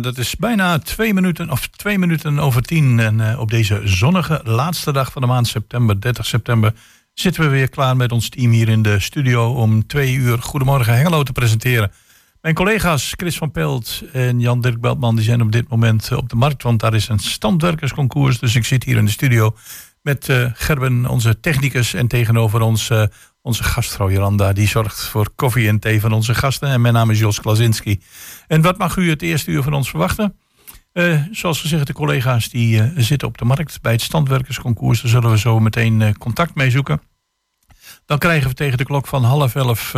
Dat is bijna twee minuten of twee minuten over tien. En uh, op deze zonnige laatste dag van de maand september, 30 september, zitten we weer klaar met ons team hier in de studio om twee uur Goedemorgen Hengelo te presenteren. Mijn collega's Chris van Pelt en Jan-Dirk Beltman die zijn op dit moment op de markt, want daar is een standwerkersconcours. Dus ik zit hier in de studio met uh, Gerben, onze technicus, en tegenover ons uh, onze gastvrouw Jolanda. Die zorgt voor koffie en thee van onze gasten. En mijn naam is Jos Klazinski. En wat mag u het eerste uur van ons verwachten? Uh, zoals gezegd, de collega's die uh, zitten op de markt bij het standwerkersconcours. Daar zullen we zo meteen uh, contact mee zoeken. Dan krijgen we tegen de klok van half elf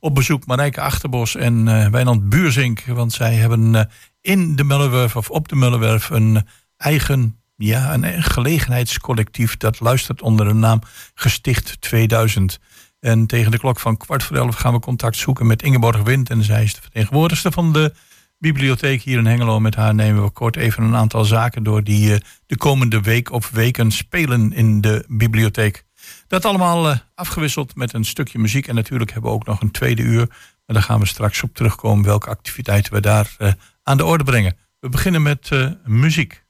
op bezoek Marijke Achterbos en Wijnand Buurzink. Want zij hebben in de Mullenwerf of op de Mullenwerf een eigen ja, een gelegenheidscollectief. Dat luistert onder de naam Gesticht 2000. En tegen de klok van kwart voor elf gaan we contact zoeken met Ingeborg Wind. En zij is de vertegenwoordigster van de bibliotheek hier in Hengelo. Met haar nemen we kort even een aantal zaken door die uh, de komende week of weken spelen in de bibliotheek. Dat allemaal uh, afgewisseld met een stukje muziek. En natuurlijk hebben we ook nog een tweede uur. Maar daar gaan we straks op terugkomen welke activiteiten we daar uh, aan de orde brengen. We beginnen met muziek.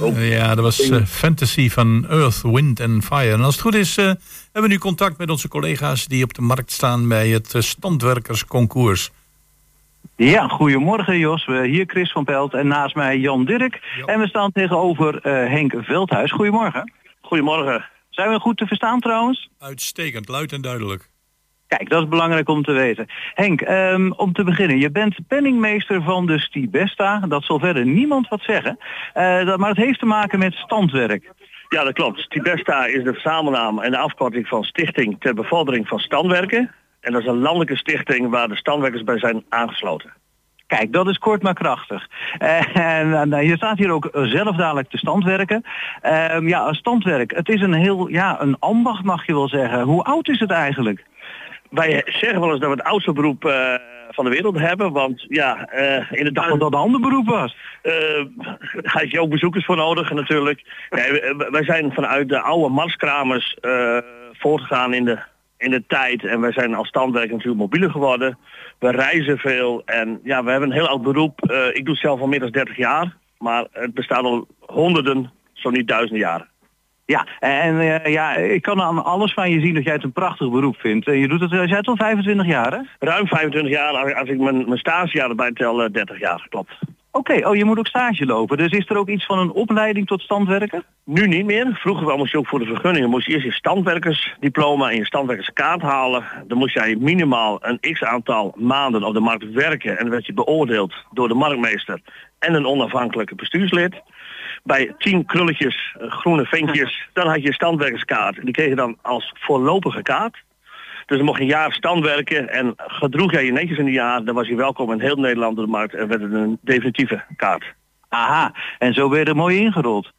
Ook. Ja, dat was uh, Fantasy van Earth, Wind and Fire. En als het goed is, uh, hebben we nu contact met onze collega's die op de markt staan bij het uh, standwerkersconcours. Ja, goedemorgen Jos. Hier Chris van Pelt en naast mij Jan Dirk. Ja. En we staan tegenover Henk Veldhuis. Goedemorgen. Goedemorgen. Zijn we goed te verstaan trouwens? Uitstekend, luid en duidelijk. Kijk, dat is belangrijk om te weten. Henk, um, om te beginnen, je bent penningmeester van de Stibesta. Dat zal verder niemand wat zeggen. Uh, dat, maar het heeft te maken met standwerk. Ja, dat klopt. Stibesta is de verzamelnaam en de afkorting van Stichting ter bevordering van standwerken. En dat is een landelijke stichting waar de standwerkers bij zijn aangesloten. Kijk, dat is kort maar krachtig. En uh, je staat hier ook zelf dadelijk te standwerken. Uh, ja, standwerk, het is een heel, ja, een ambacht mag je wel zeggen. Hoe oud is het eigenlijk? Wij zeggen wel eens dat we het oudste beroep uh, van de wereld hebben. Want ja, uh, in het dag dat een ander beroep was. Uh, ga je ook bezoekers voor nodig natuurlijk. Wij zijn vanuit de oude marskramers voortgegaan in de, in de tijd. En wij zijn als standwerk natuurlijk mobieler geworden. We reizen veel. En ja, we hebben een heel oud beroep. ik doe het zelf al meer dan 30 jaar. Maar het bestaat al honderden, zo niet duizenden jaren. Ja, en uh, ja, ik kan aan alles van je zien dat jij het een prachtig beroep vindt. En je doet het, jij het al 25 jaar, hè? Ruim 25 jaar, als ik mijn, mijn stagejaar erbij tel, uh, 30 jaar, klopt. Oké, okay, oh, je moet ook stage lopen. Dus is er ook iets van een opleiding tot standwerker? Nu niet meer. Vroeger moest je ook voor de vergunningen moest je eerst je standwerkersdiploma en je standwerkerskaart halen. Dan moest jij minimaal een x aantal maanden op de markt werken en dan werd je beoordeeld door de marktmeester en een onafhankelijke bestuurslid bij tien krulletjes, eh, groene vinkjes, dan had je een standwerkerskaart. Die kreeg je dan als voorlopige kaart. Dus dan mocht je een jaar standwerken en gedroeg jij je netjes in een jaar, dan was je welkom in heel Nederland door de markt en werd het een definitieve kaart. Aha, en zo werd er mooi ingerold.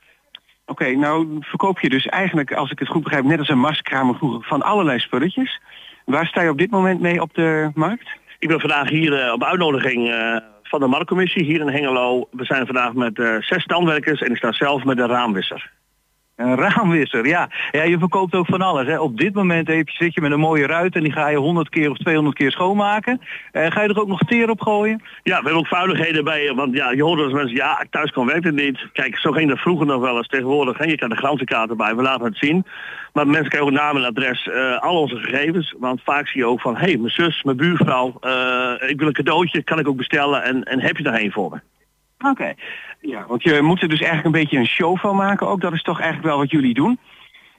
Oké, okay, nou verkoop je dus eigenlijk, als ik het goed begrijp, net als een marskramer vroeger, van allerlei spulletjes. Waar sta je op dit moment mee op de markt? Ik ben vandaag hier uh, op uitnodiging uh, van de marktcommissie hier in Hengelo. We zijn vandaag met uh, zes standwerkers en ik sta zelf met een raamwisser. Een raamwisser, ja. ja. Je verkoopt ook van alles. Hè. Op dit moment heb je, zit je met een mooie ruit en die ga je 100 keer of 200 keer schoonmaken. Uh, ga je er ook nog teer op gooien? Ja, we hebben ook vuiligheden bij. Want ja, je hoort als mensen, ja, thuis kan werkt het niet. Kijk, zo ging dat vroeger nog wel eens. Tegenwoordig, hè, je kan de garantiekaart erbij, we laten het zien. Maar mensen krijgen ook naam en adres, uh, al onze gegevens. Want vaak zie je ook van, hé, hey, mijn zus, mijn buurvrouw, uh, ik wil een cadeautje, kan ik ook bestellen en, en heb je er een voor me? Oké. Ja, want je moet er dus eigenlijk een beetje een show van maken ook. Dat is toch eigenlijk wel wat jullie doen.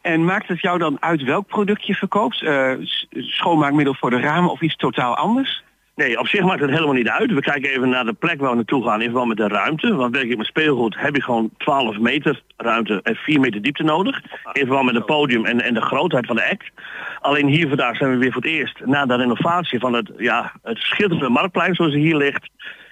En maakt het jou dan uit welk product je verkoopt? Uh, schoonmaakmiddel voor de ramen of iets totaal anders? Nee, op zich maakt het helemaal niet uit. We kijken even naar de plek waar we naartoe gaan in verband met de ruimte. Want werk ik met speelgoed heb je gewoon 12 meter ruimte en 4 meter diepte nodig. In verband met het podium en, en de grootheid van de act. Alleen hier vandaag zijn we weer voor het eerst na de renovatie van het, ja, het schitterende marktplein zoals het hier ligt.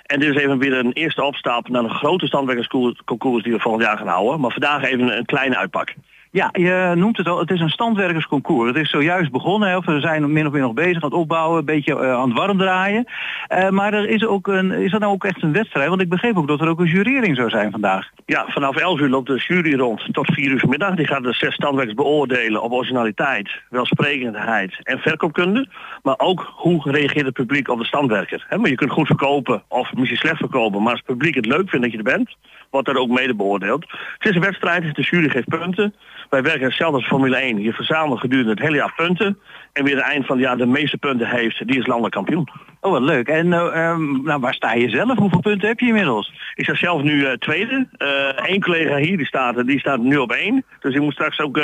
En dit is even weer een eerste opstap naar een grote standwerkersconcours die we volgend jaar gaan houden. Maar vandaag even een kleine uitpak. Ja, je noemt het al, het is een standwerkersconcours. Het is zojuist begonnen, of we zijn min of meer nog bezig aan het opbouwen, een beetje uh, aan het warm draaien. Uh, maar er is, ook een, is dat nou ook echt een wedstrijd? Want ik begreep ook dat er ook een jurering zou zijn vandaag. Ja, vanaf 11 uur loopt de jury rond tot 4 uur middag. Die gaat de zes standwerkers beoordelen op originaliteit, welsprekendheid en verkoopkunde. Maar ook hoe reageert het publiek op de standwerker. Maar je kunt goed verkopen of misschien slecht verkopen. Maar als het publiek het leuk vindt dat je er bent, wordt er ook mede beoordeeld. Het is een wedstrijd, de jury geeft punten. Wij werken hetzelfde als Formule 1. Je verzamelt gedurende het hele jaar punten. En weer het eind van het jaar de meeste punten heeft, die is landelijk kampioen. Oh, wat leuk. En uh, nou, waar sta je zelf? Hoeveel punten heb je inmiddels? Ik sta zelf nu uh, tweede. Eén uh, collega hier die staat, die staat nu op één. Dus ik moet straks ook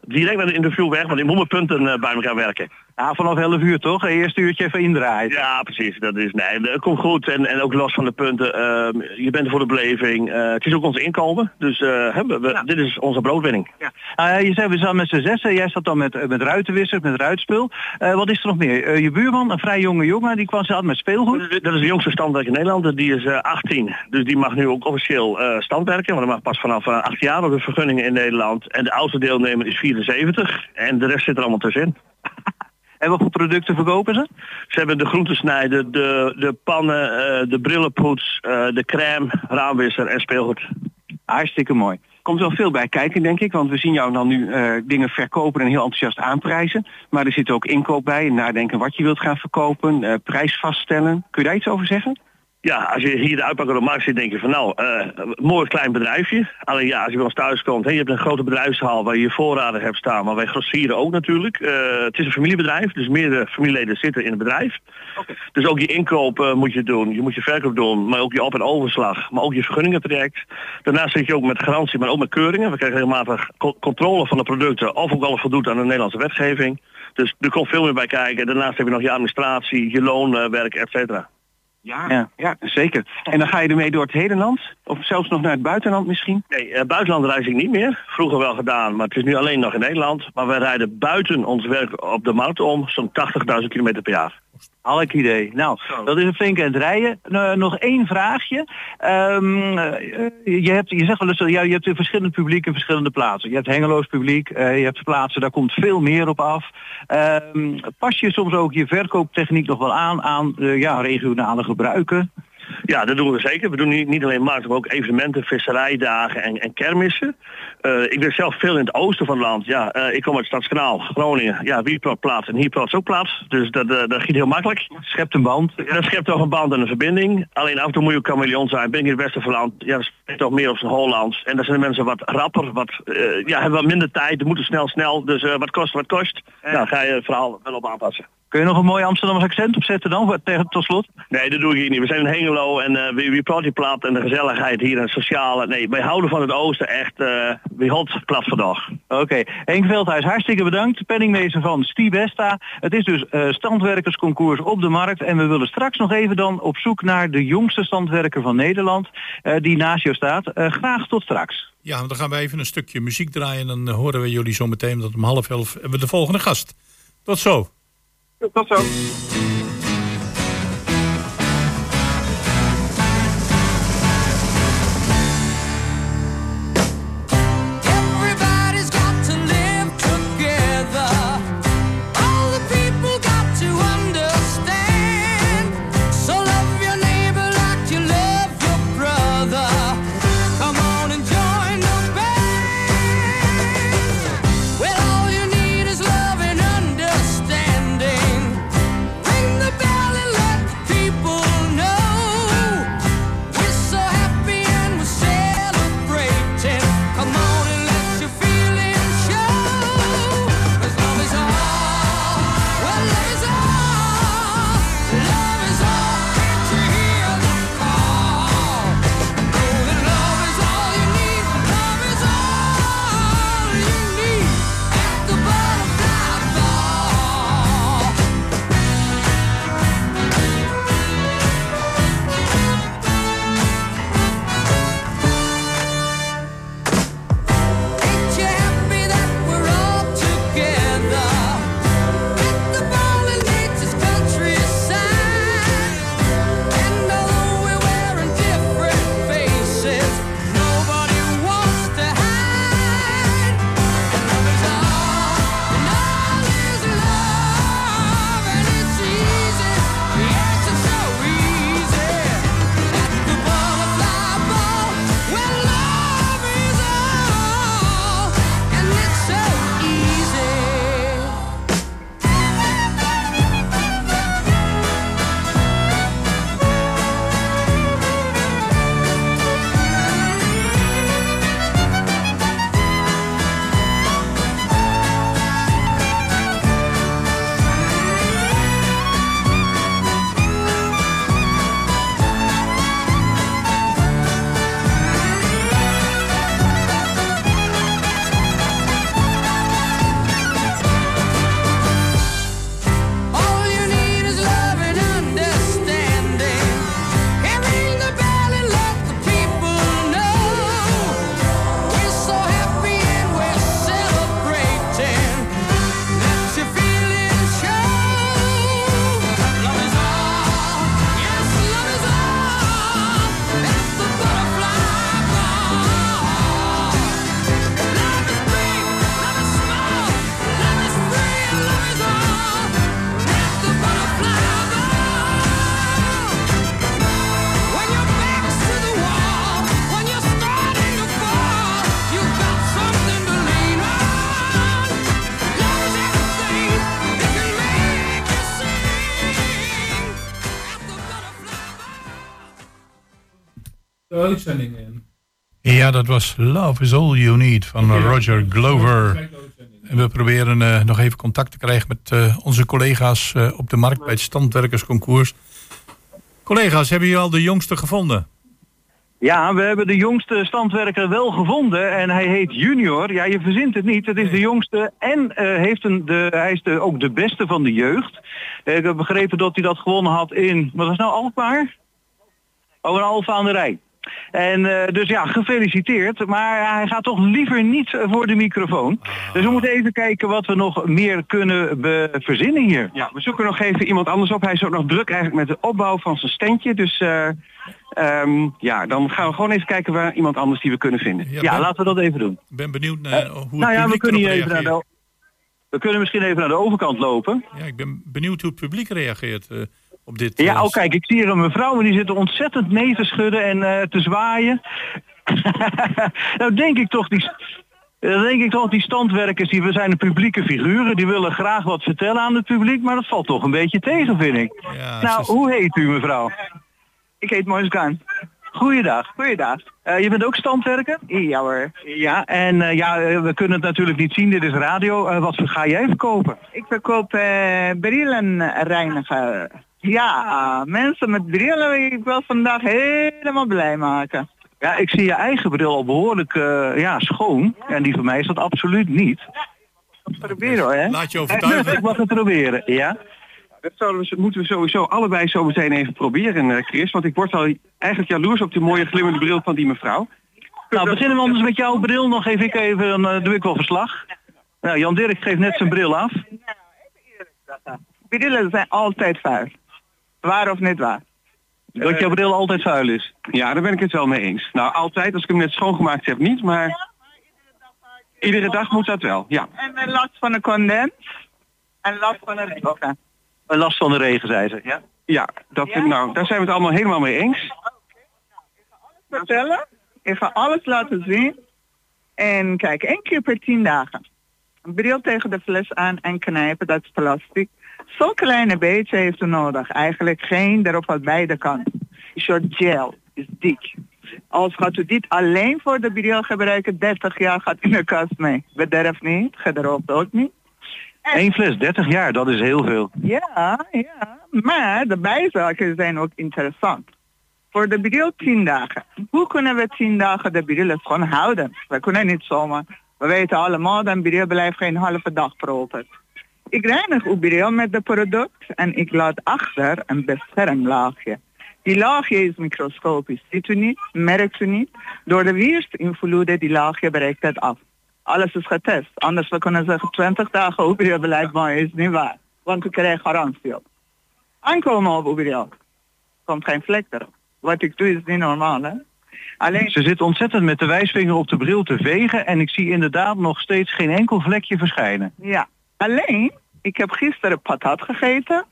direct naar de interview weg, want ik moet mijn punten bij elkaar werken. Ja, vanaf 11 uur toch? Eerst uurtje even indraaien. Ja, precies. Dat is, nee, dat komt goed. En, en ook los van de punten. Uh, je bent er voor de beleving. Uh, het is ook ons inkomen. Dus uh, we, ja. dit is onze broodwinning. Ja. je zei, we staan met z'n zessen. Jij zat dan met, met ruitenwissers, met ruitspul. wat is er nog meer? je buurman, een vrij jonge jongen, die kwam zat met speelgoed. Dat is de jongste standwerker in Nederland. Die is 18. Dus die mag nu ook officieel standwerken. Want dat mag pas vanaf 8 jaar op de vergunningen in Nederland. En de oudste deelnemer is 74. En de rest zit er allemaal tussenin. En wat voor producten verkopen ze? Ze hebben de groentesnijder, de, de pannen, uh, de brillenpoets, uh, de crème, raamwisser en speelgoed. Hartstikke mooi. Komt wel veel bij kijken, denk ik, want we zien jou dan nu uh, dingen verkopen en heel enthousiast aanprijzen. Maar er zit ook inkoop bij, nadenken wat je wilt gaan verkopen, prijs vaststellen. Kun je daar iets over zeggen? Ja, als je hier de uitpak op de markt ziet, denk je van nou, uh, mooi klein bedrijfje. Alleen ja, als je bij ons thuis komt, hey, je hebt een grote bedrijfshal waar je je voorraden hebt staan, maar wij grossieren ook natuurlijk. Uh, het is een familiebedrijf, dus meerdere familieleden zitten in het bedrijf. Okay. Dus ook je inkoop uh, moet je doen, je moet je verkoop doen, maar ook je op- en overslag, maar ook je vergunningentraject. Daarnaast zit je ook met garantie, maar ook met keuringen. We krijgen regelmatig co controle van de producten of ook alles voldoet aan de Nederlandse wetgeving. Dus er komt veel meer bij kijken. Daarnaast heb je nog je administratie, je loonwerk, et cetera. Ja, ja, ja. zeker. En dan ga je ermee door het hele land? Of zelfs nog naar het buitenland misschien? Nee, uh, buitenland reis ik niet meer. Vroeger wel gedaan, maar het is nu alleen nog in Nederland. Maar wij rijden buiten ons werk op de markt om zo'n 80.000 kilometer per jaar. Halk idee. Nou, dat is een flinke aan het rijden. Uh, nog één vraagje. Um, uh, je, hebt, je zegt wel eens, ja, je hebt een verschillend publiek in verschillende plaatsen. Je hebt hengeloos publiek, uh, je hebt plaatsen, daar komt veel meer op af. Um, pas je soms ook je verkooptechniek nog wel aan aan ja, regionale gebruiken? Ja, dat doen we zeker. We doen niet, niet alleen markt, maar ook evenementen, visserijdagen en, en kermissen. Uh, ik ben zelf veel in het oosten van het land. Ja, uh, ik kom uit Stadskanaal, Groningen. Ja, Wierplot plaats en Hierplot ook plaats. Dus dat, uh, dat giet heel makkelijk. Schept een band. Ja, dat schept toch een band en een verbinding. Alleen af en toe moet je ook chameleon zijn. Ben ik in het westen van het land, ja, dat is toch meer op zijn Hollands. En daar zijn de mensen wat rapper, wat, ja, hebben wat minder tijd. moeten snel, snel. Dus wat kost, wat kost. Ja. Nou, ga je het verhaal wel op aanpassen. Kun je nog een mooi Amsterdamse accent opzetten dan, tegen, tot slot? Nee, dat doe ik hier niet. We zijn in Hengelo en uh, wie, wie praat je plat en de gezelligheid hier en het sociale. Nee, wij houden van het oosten echt, uh, wie hot plat vandaag. Oké, okay. Henk Veldhuis, hartstikke bedankt. Penningmeester van Stibesta. Het is dus uh, standwerkersconcours op de markt. En we willen straks nog even dan op zoek naar de jongste standwerker van Nederland. die naast jou staat. graag tot straks. Ja, dan gaan we even een stukje muziek draaien. En dan horen we jullie zo meteen dat om half elf hebben we de volgende gast. Tot zo. Tot zo. Ja, dat was Love is All You Need van Roger Glover. En we proberen uh, nog even contact te krijgen met uh, onze collega's uh, op de markt bij het standwerkersconcours. Collega's, hebben jullie al de jongste gevonden? Ja, we hebben de jongste standwerker wel gevonden en hij heet Junior. Ja, je verzint het niet. Het is de jongste en heeft een, de, hij is de, ook de beste van de jeugd. ik heb begrepen dat hij dat gewonnen had in, wat was nou Alkmaar? Oh, een Alfa aan de Rij. En uh, dus ja, gefeliciteerd. Maar hij gaat toch liever niet voor de microfoon. Ah. Dus we moeten even kijken wat we nog meer kunnen verzinnen hier. Ja, we zoeken nog even iemand anders op. Hij is ook nog druk eigenlijk met de opbouw van zijn standje. Dus uh, um, ja, dan gaan we gewoon even kijken waar iemand anders die we kunnen vinden. Ja, ja ben, laten we dat even doen. Ik ben benieuwd naar uh, hoe Nou ja, we kunnen hier even naar de, we kunnen misschien even naar de overkant lopen. Ja, ik ben benieuwd hoe het publiek reageert op dit... Ja, oh kijk, ik zie hier een mevrouw en die zit ontzettend mee te schudden en uh, te zwaaien. nou denk ik toch, die, dan denk ik toch, die standwerkers, die, we zijn de publieke figuren, die willen graag wat vertellen aan het publiek, maar dat valt toch een beetje tegen, vind ik. Ja, nou, is... hoe heet u mevrouw? Ik heet Moiskan. Goeiedag. Goeiedag. Uh, je bent ook standwerker? Ja hoor. Ja, en uh, ja, we kunnen het natuurlijk niet zien, dit is radio. Uh, wat ga jij verkopen? Ik verkoop brillenreiniger. Ja, mensen met brillen ik wil vandaag helemaal blij maken. Ja, ik zie je eigen bril al behoorlijk uh, ja, schoon. En die van mij is dat absoluut niet. Proberen hoor, hè? Laat je overtuigen. ik mag het proberen, ja. Dat we, moeten we sowieso allebei zo meteen even proberen, uh, Chris. Want ik word al eigenlijk jaloers op die mooie glimmende bril van die mevrouw. Nou, beginnen we anders met jouw bril. nog geef ik even, dan uh, doe ik wel verslag. Nou, Jan Dirk geeft net zijn bril af. Brillen zijn altijd vuil. Waar of niet waar? Dat jouw bril altijd vuil is? Ja, daar ben ik het wel mee eens. Nou, altijd, als ik hem net schoongemaakt heb, niet, maar... Iedere dag moet dat wel, ja. En een last van de condens en last van de regen. Een last van de regen, zei ze, ja? Ja, dat, Nou, daar zijn we het allemaal helemaal mee eens. Ik ga alles vertellen. Ik ga alles laten zien. En kijk, één keer per tien dagen. Een bril tegen de fles aan en knijpen, dat is plastic. Zo'n kleine beetje heeft u nodig. Eigenlijk geen erop aan beide kanten. Een soort gel, is dik. Als gaat u dit alleen voor de bril gebruiken, 30 jaar gaat in de kast mee. Bederf niet, gedroogd ook niet. Eén fles, 30 jaar, dat is heel veel. Ja, ja. Maar de bijzaken zijn ook interessant. Voor de bril 10 dagen. Hoe kunnen we 10 dagen de bril gewoon houden? We kunnen niet zomaar. We weten allemaal dat een bril blijft geen halve dag proper. Ik reinig uw met de product en ik laat achter een beschermlaagje. Die laagje is microscopisch. Ziet u niet, merkt u niet. Door de weersinvloeden die laagje bereikt het af. Alles is getest. Anders we kunnen zeggen 20 dagen uw blijft mooi. Is niet waar. Want u krijgt garantie op. Aankomen op uw Komt geen vlek erop. Wat ik doe is niet normaal hè. Alleen... Ze zit ontzettend met de wijsvinger op de bril te vegen en ik zie inderdaad nog steeds geen enkel vlekje verschijnen. Ja, Alleen, ik heb gisteren patat gegeten.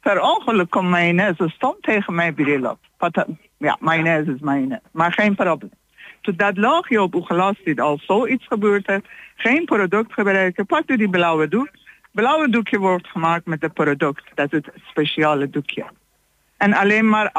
Per ongeluk komt mayonaise stond tegen mijn bril op. Patat, ja, mayonaise is mayonaise. Maar geen probleem. Toen dat laagje op glas zit, als zoiets gebeurd is, geen product gebruiken, pak u die blauwe doek. Blauwe doekje wordt gemaakt met het product. Dat is het speciale doekje. En alleen maar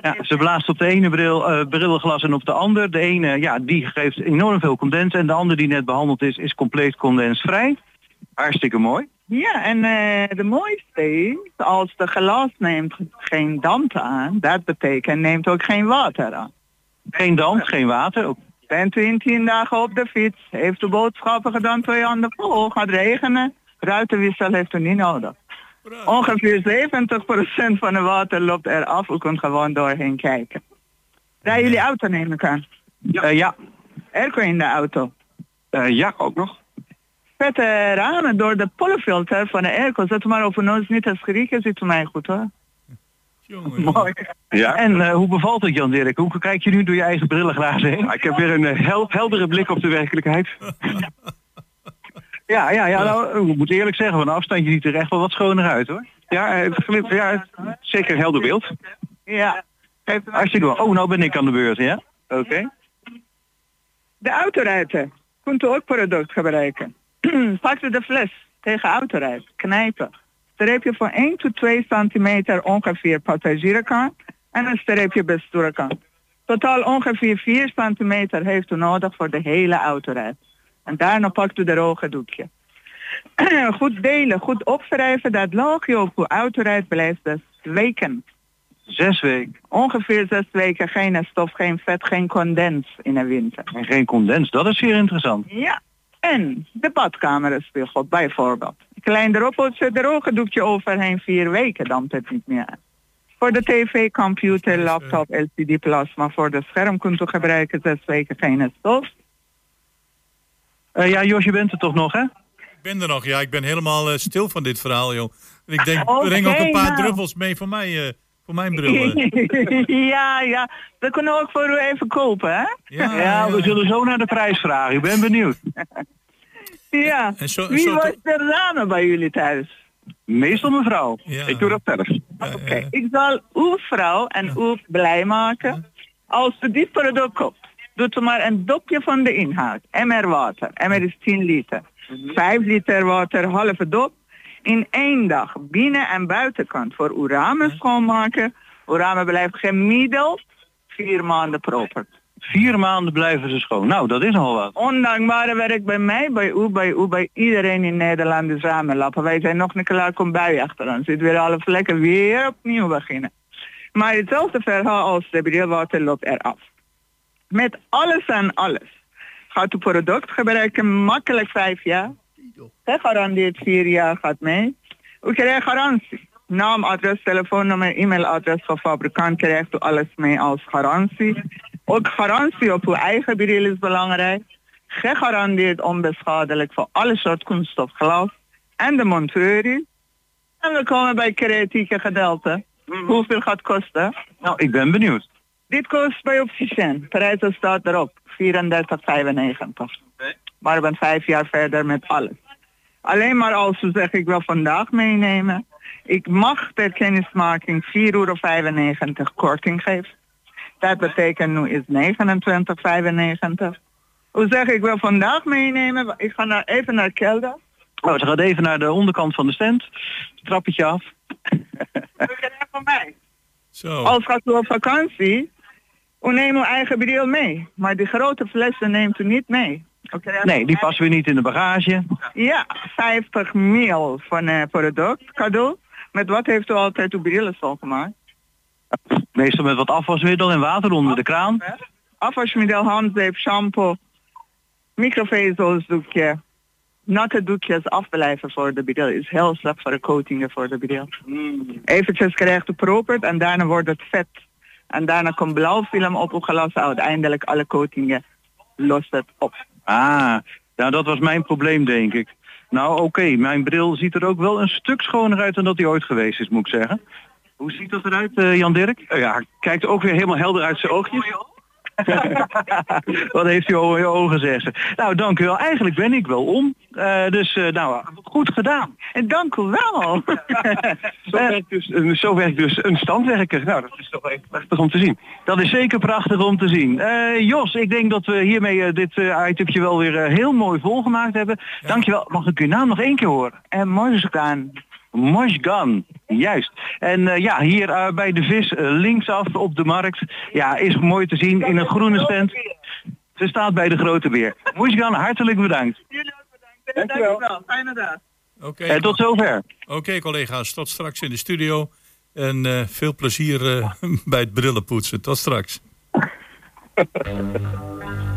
Ja, ze blaast op de ene bril, uh, brilglas en op de ander. De ene, ja, die geeft enorm veel condens. En de andere die net behandeld is, is compleet condensvrij. Hartstikke mooi. Ja, en uh, de mooiste is, als de glas neemt geen damp aan, dat betekent neemt ook geen water aan. Geen damp, geen water? U in tien dagen op de fiets, heeft u boodschappen gedaan, twee handen vol, gaat regenen, ruitenwissel heeft u niet nodig. Ongeveer 70% van het water loopt eraf. U kunt gewoon doorheen kijken. Rijden jullie auto nemen kan? Ja. Uh, ja. Airco in de auto? Uh, ja, ook nog. Vette ramen door de pollefilter van de airco. Zet maar over ons niet te schrikken, zit mij goed hoor. Jongen, Mooi. Ja. En uh, hoe bevalt het Jan Dirk? Hoe kijk je nu door je eigen brillenglazen heen? ik heb weer een hel heldere blik op de werkelijkheid. Ja, ja, ja nou, ik moet eerlijk zeggen, van afstandje ziet er echt wel wat schoner uit hoor. Ja, het glimt, ja zeker helder beeld. Ja. Hartstikke Oh, nou ben ik aan de beurt, ja? Oké. De autoruiten. Kunt u ook product gebruiken. Pak de fles tegen autoruit. Knijpen. streepje van 1 tot 2 centimeter ongeveer passagierkant en een streepje bestuurkant. Totaal ongeveer 4 centimeter heeft u nodig voor de hele autorit. En daarna pakt u de roge doekje. goed delen, goed opschrijven, dat loogje op uw autorit blijft dus weken. Zes weken. Ongeveer zes weken geen stof, geen vet, geen condens in de winter. En geen condens, dat is zeer interessant. Ja, en de badkamerspiegel bijvoorbeeld. Klein ook een doekje overheen, vier weken dampt het niet meer. Voor de tv, computer, laptop, LCD plasma, voor de scherm kunt u gebruiken zes weken geen stof. Uh, ja, Jos, je bent er toch nog, hè? Ik ben er nog, ja. Ik ben helemaal uh, stil van dit verhaal, joh. Ik denk, okay, breng ook een paar nou. druppels mee voor mij. Uh, voor mijn bril. ja, ja. Dat kunnen we ook voor u even kopen, hè? Ja, ja, we zullen zo naar de prijs vragen. Ik ben benieuwd. ja. Zo, Wie was de dame bij jullie thuis? Meestal mevrouw. Ja. Ik doe dat zelf. Oké, ik zal uw vrouw en u blij maken. Als u dit product koopt, doet u maar een dopje van de inhoud. MR water. MR is 10 liter. 5 liter water, halve dop in één dag binnen- en buitenkant voor uw ramen schoonmaken. Uw ramen blijven gemiddeld vier maanden proper. Vier maanden blijven ze schoon. Nou, dat is al wat. Ondankbare werk bij mij, bij u, bij u, bij iedereen in Nederland is ramenlappen. Wij zijn nog een klaar kom bij achter ons. Zit weer alle vlekken weer opnieuw beginnen. Maar hetzelfde verhaal als de brilwater loopt eraf. Met alles en alles gaat uw product gebruiken makkelijk vijf jaar. Hij garandeert vier jaar gaat mee. U krijgt garantie. Naam, adres, telefoonnummer, e-mailadres van fabrikant krijgt u alles mee als garantie. Ook garantie op uw eigen bril is belangrijk. Gegarandeerd onbeschadelijk voor alle soort kunststof glas en de monteur. En we komen bij creatieve gedeelte. Mhm. Hoeveel gaat het kosten? Nou, ik ben benieuwd. Dit kost bij Opticien. Prijs staat erop. 34,95. Maar ik ben vijf jaar verder met alles. Alleen maar als ze zeggen ik wil vandaag meenemen. Ik mag per kennismaking 4,95 euro korting geven. Dat betekent nu is 29,95. Hoe zeg ik wil vandaag meenemen? Ik ga naar, even naar kelder. Oh, ze gaat even naar de onderkant van de stand. Trappetje af. Dat van mij. Zo. Als gaat u op vakantie, u neemt uw eigen bril mee. Maar die grote flessen neemt u niet mee. Okay, nee, die passen we niet in de bagage. Ja, 50 mil van uh, product cadeau. Met wat heeft u altijd uw brillen gemaakt? Meestal met wat afwasmiddel en water onder de kraan. Afwasmiddel, handzeep, shampoo, microvezelsdoekje. Natte doekjes afblijven voor de bril is heel slecht voor de coatingen voor de bril. Mm. Eventjes krijgt u propert en daarna wordt het vet. En daarna komt blauw film op uw glas. Uiteindelijk alle coatingen lost het op. Ah, nou dat was mijn probleem denk ik. Nou oké, mijn bril ziet er ook wel een stuk schoner uit dan dat hij ooit geweest is, moet ik zeggen. Hoe ziet dat eruit, uh, Jan Dirk? Ja, kijkt ook weer helemaal helder uit zijn oogjes. Wat heeft u over je ogen zeggen? Nou, dank u wel. Eigenlijk ben ik wel om. Uh, dus uh, nou, goed gedaan. En dank u wel. zo, werkt dus, zo werkt dus een standwerker. Nou, dat is toch echt prachtig om te zien. Dat is zeker prachtig om te zien. Uh, Jos, ik denk dat we hiermee dit itemje wel weer heel mooi volgemaakt hebben. Ja. Dankjewel. Mag ik uw naam nog één keer horen? En mooi gedaan. Moshgan, juist. En uh, ja, hier uh, bij de vis uh, linksaf op de markt. Ja, is mooi te zien in een groene stand. Ze staat bij de grote beer. Moshgan, hartelijk bedankt. Dankjewel. Fijne dag. Oké. Okay, tot zover. Oké okay, collega's, tot straks in de studio. En veel plezier bij het brillenpoetsen. Tot straks.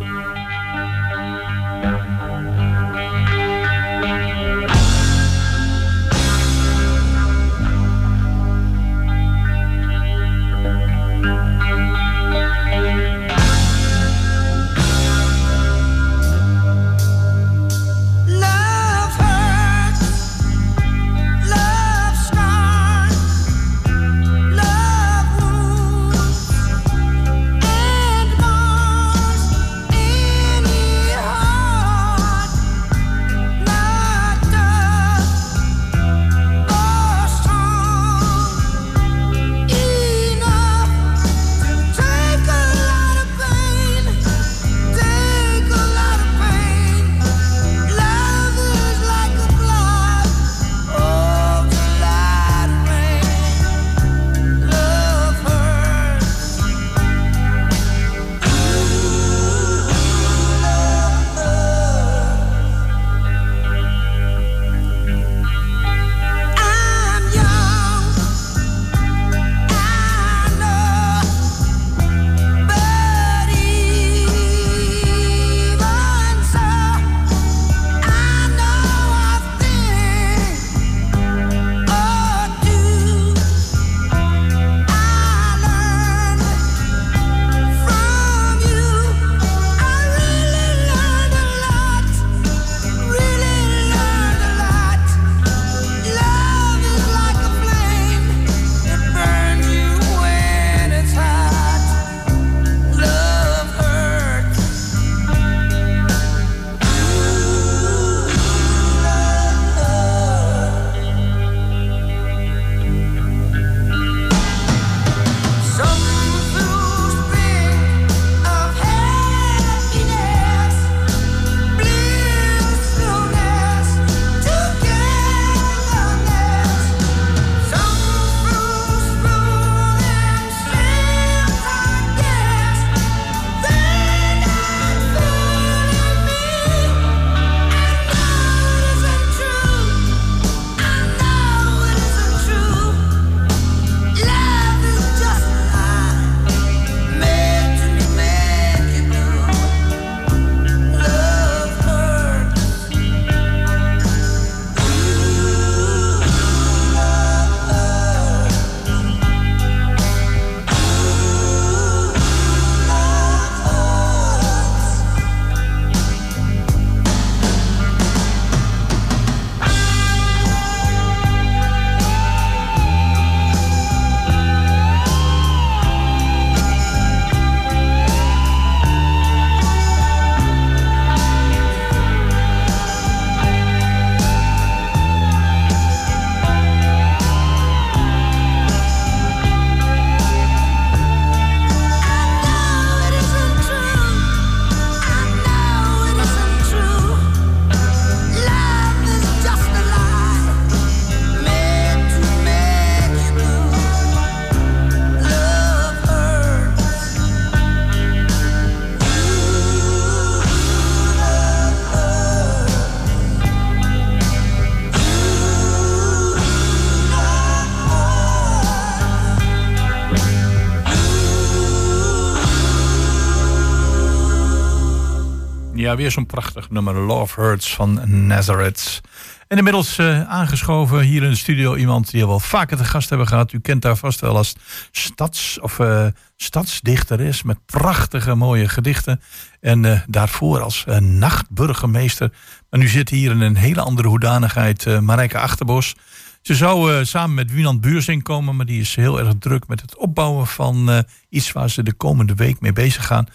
Ja, weer zo'n prachtig nummer. Love Hurts van Nazareth. En inmiddels uh, aangeschoven hier in de studio iemand die we wel vaker te gast hebben gehad. U kent haar vast wel als stads, of, uh, stadsdichter is met prachtige mooie gedichten. En uh, daarvoor als nachtburgemeester. Maar nu zit hier in een hele andere hoedanigheid Marijke Achterbos. Ze zou samen met Wienand Buursing komen, maar die is heel erg druk met het opbouwen van iets waar ze de komende week mee bezig gaan.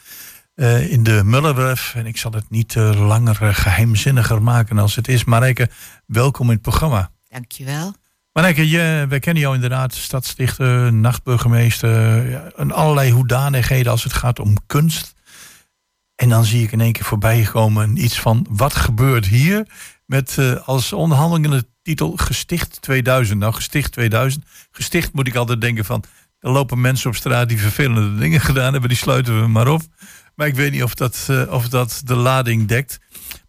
Uh, in de Mullerwerf. En ik zal het niet uh, langer uh, geheimzinniger maken als het is. Marijke, welkom in het programma. Dankjewel. Marijke, je, wij kennen jou inderdaad, stadsdichter, nachtburgemeester. Ja, en allerlei hoedanigheden als het gaat om kunst. En dan zie ik in één keer voorbij komen iets van wat gebeurt hier? Met als onderhandelende titel Gesticht 2000. Nou, Gesticht 2000. Gesticht moet ik altijd denken van... Er lopen mensen op straat die vervelende dingen gedaan hebben. Die sluiten we maar op. Maar ik weet niet of dat, uh, of dat de lading dekt.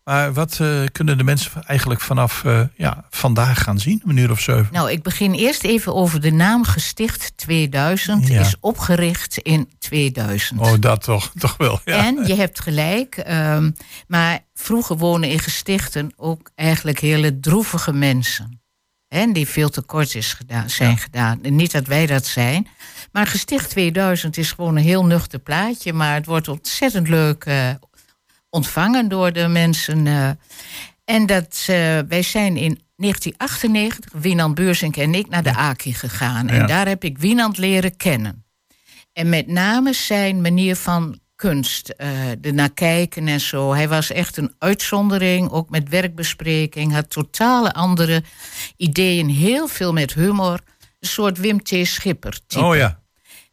Maar wat uh, kunnen de mensen eigenlijk vanaf uh, ja, vandaag gaan zien, een uur of zeven? Nou, ik begin eerst even over de naam Gesticht 2000. Ja. Is opgericht in 2000. Oh, dat toch, toch wel. Ja. En je hebt gelijk. Um, maar vroeger wonen in gestichten ook eigenlijk hele droevige mensen. Die veel te kort is gedaan, zijn ja. gedaan. En niet dat wij dat zijn. Maar Gesticht 2000 is gewoon een heel nuchter plaatje. Maar het wordt ontzettend leuk uh, ontvangen door de mensen. Uh. En dat, uh, wij zijn in 1998, Wienand Beursink en ik, naar de AKI gegaan. En daar heb ik Wienand leren kennen. En met name zijn manier van kunst, uh, naar kijken en zo. Hij was echt een uitzondering, ook met werkbespreking. Had totale andere ideeën, heel veel met humor. Een soort Wim T. Schipper type. Oh ja.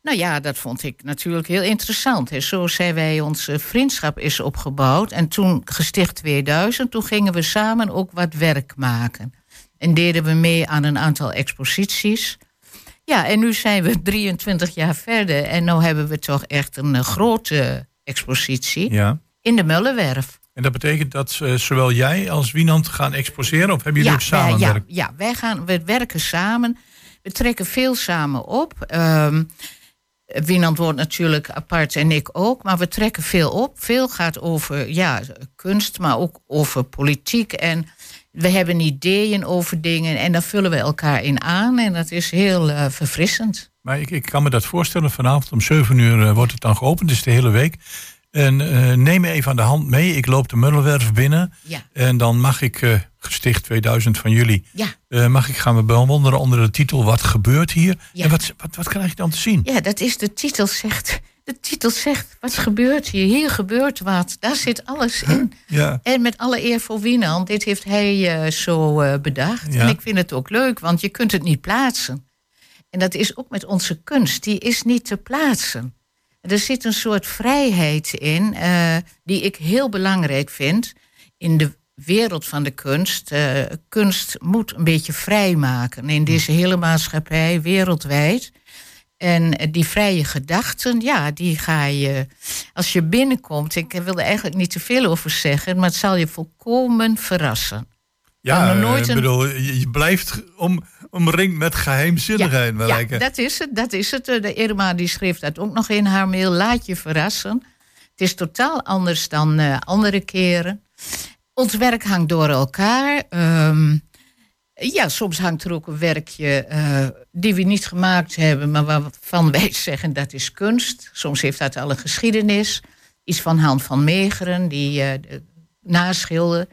Nou ja, dat vond ik natuurlijk heel interessant. Hè. Zo zijn wij, onze vriendschap is opgebouwd. En toen, gesticht 2000, toen gingen we samen ook wat werk maken. En deden we mee aan een aantal exposities. Ja, en nu zijn we 23 jaar verder. En nu hebben we toch echt een uh, grote expositie ja. in de Mullenwerf. En dat betekent dat uh, zowel jij als Wienand gaan exposeren? Of hebben jullie ja, ook samen ja, ja, wij gaan, we werken samen. We trekken veel samen op. Um, Wienand wordt natuurlijk apart en ik ook. Maar we trekken veel op. Veel gaat over ja, kunst, maar ook over politiek. En we hebben ideeën over dingen en daar vullen we elkaar in aan. En dat is heel uh, verfrissend. Maar ik, ik kan me dat voorstellen. Vanavond om 7 uur uh, wordt het dan geopend. Dus de hele week. En uh, neem me even aan de hand mee. Ik loop de Mullenwerf binnen. Ja. En dan mag ik, gesticht 2000 van jullie, ja. mag ik gaan bewonderen onder de titel Wat gebeurt hier? Ja. En wat, wat, wat krijg je dan te zien? Ja, dat is de titel zegt. De titel zegt, wat gebeurt hier? Hier gebeurt wat. Daar zit alles in. Ja. En met alle eer voor Wienand, dit heeft hij uh, zo uh, bedacht. Ja. En ik vind het ook leuk, want je kunt het niet plaatsen. En dat is ook met onze kunst, die is niet te plaatsen. Er zit een soort vrijheid in, uh, die ik heel belangrijk vind in de wereld van de kunst. kunst moet een beetje vrijmaken in deze hele maatschappij, wereldwijd. En die vrije gedachten, ja, die ga je. Als je binnenkomt, ik wil er eigenlijk niet te veel over zeggen, maar het zal je volkomen verrassen. Ja, nooit een... bedoel, je blijft om, omringd met geheimzinnigheid. Ja, ja, dat is het, dat is het. De Irma die schreef dat ook nog in haar mail. Laat je verrassen. Het is totaal anders dan uh, andere keren. Ons werk hangt door elkaar. Um, ja, soms hangt er ook een werkje uh, die we niet gemaakt hebben, maar waarvan wij zeggen dat is kunst. Soms heeft dat al een geschiedenis. Iets van Han van Meegeren, die uh, naschilder.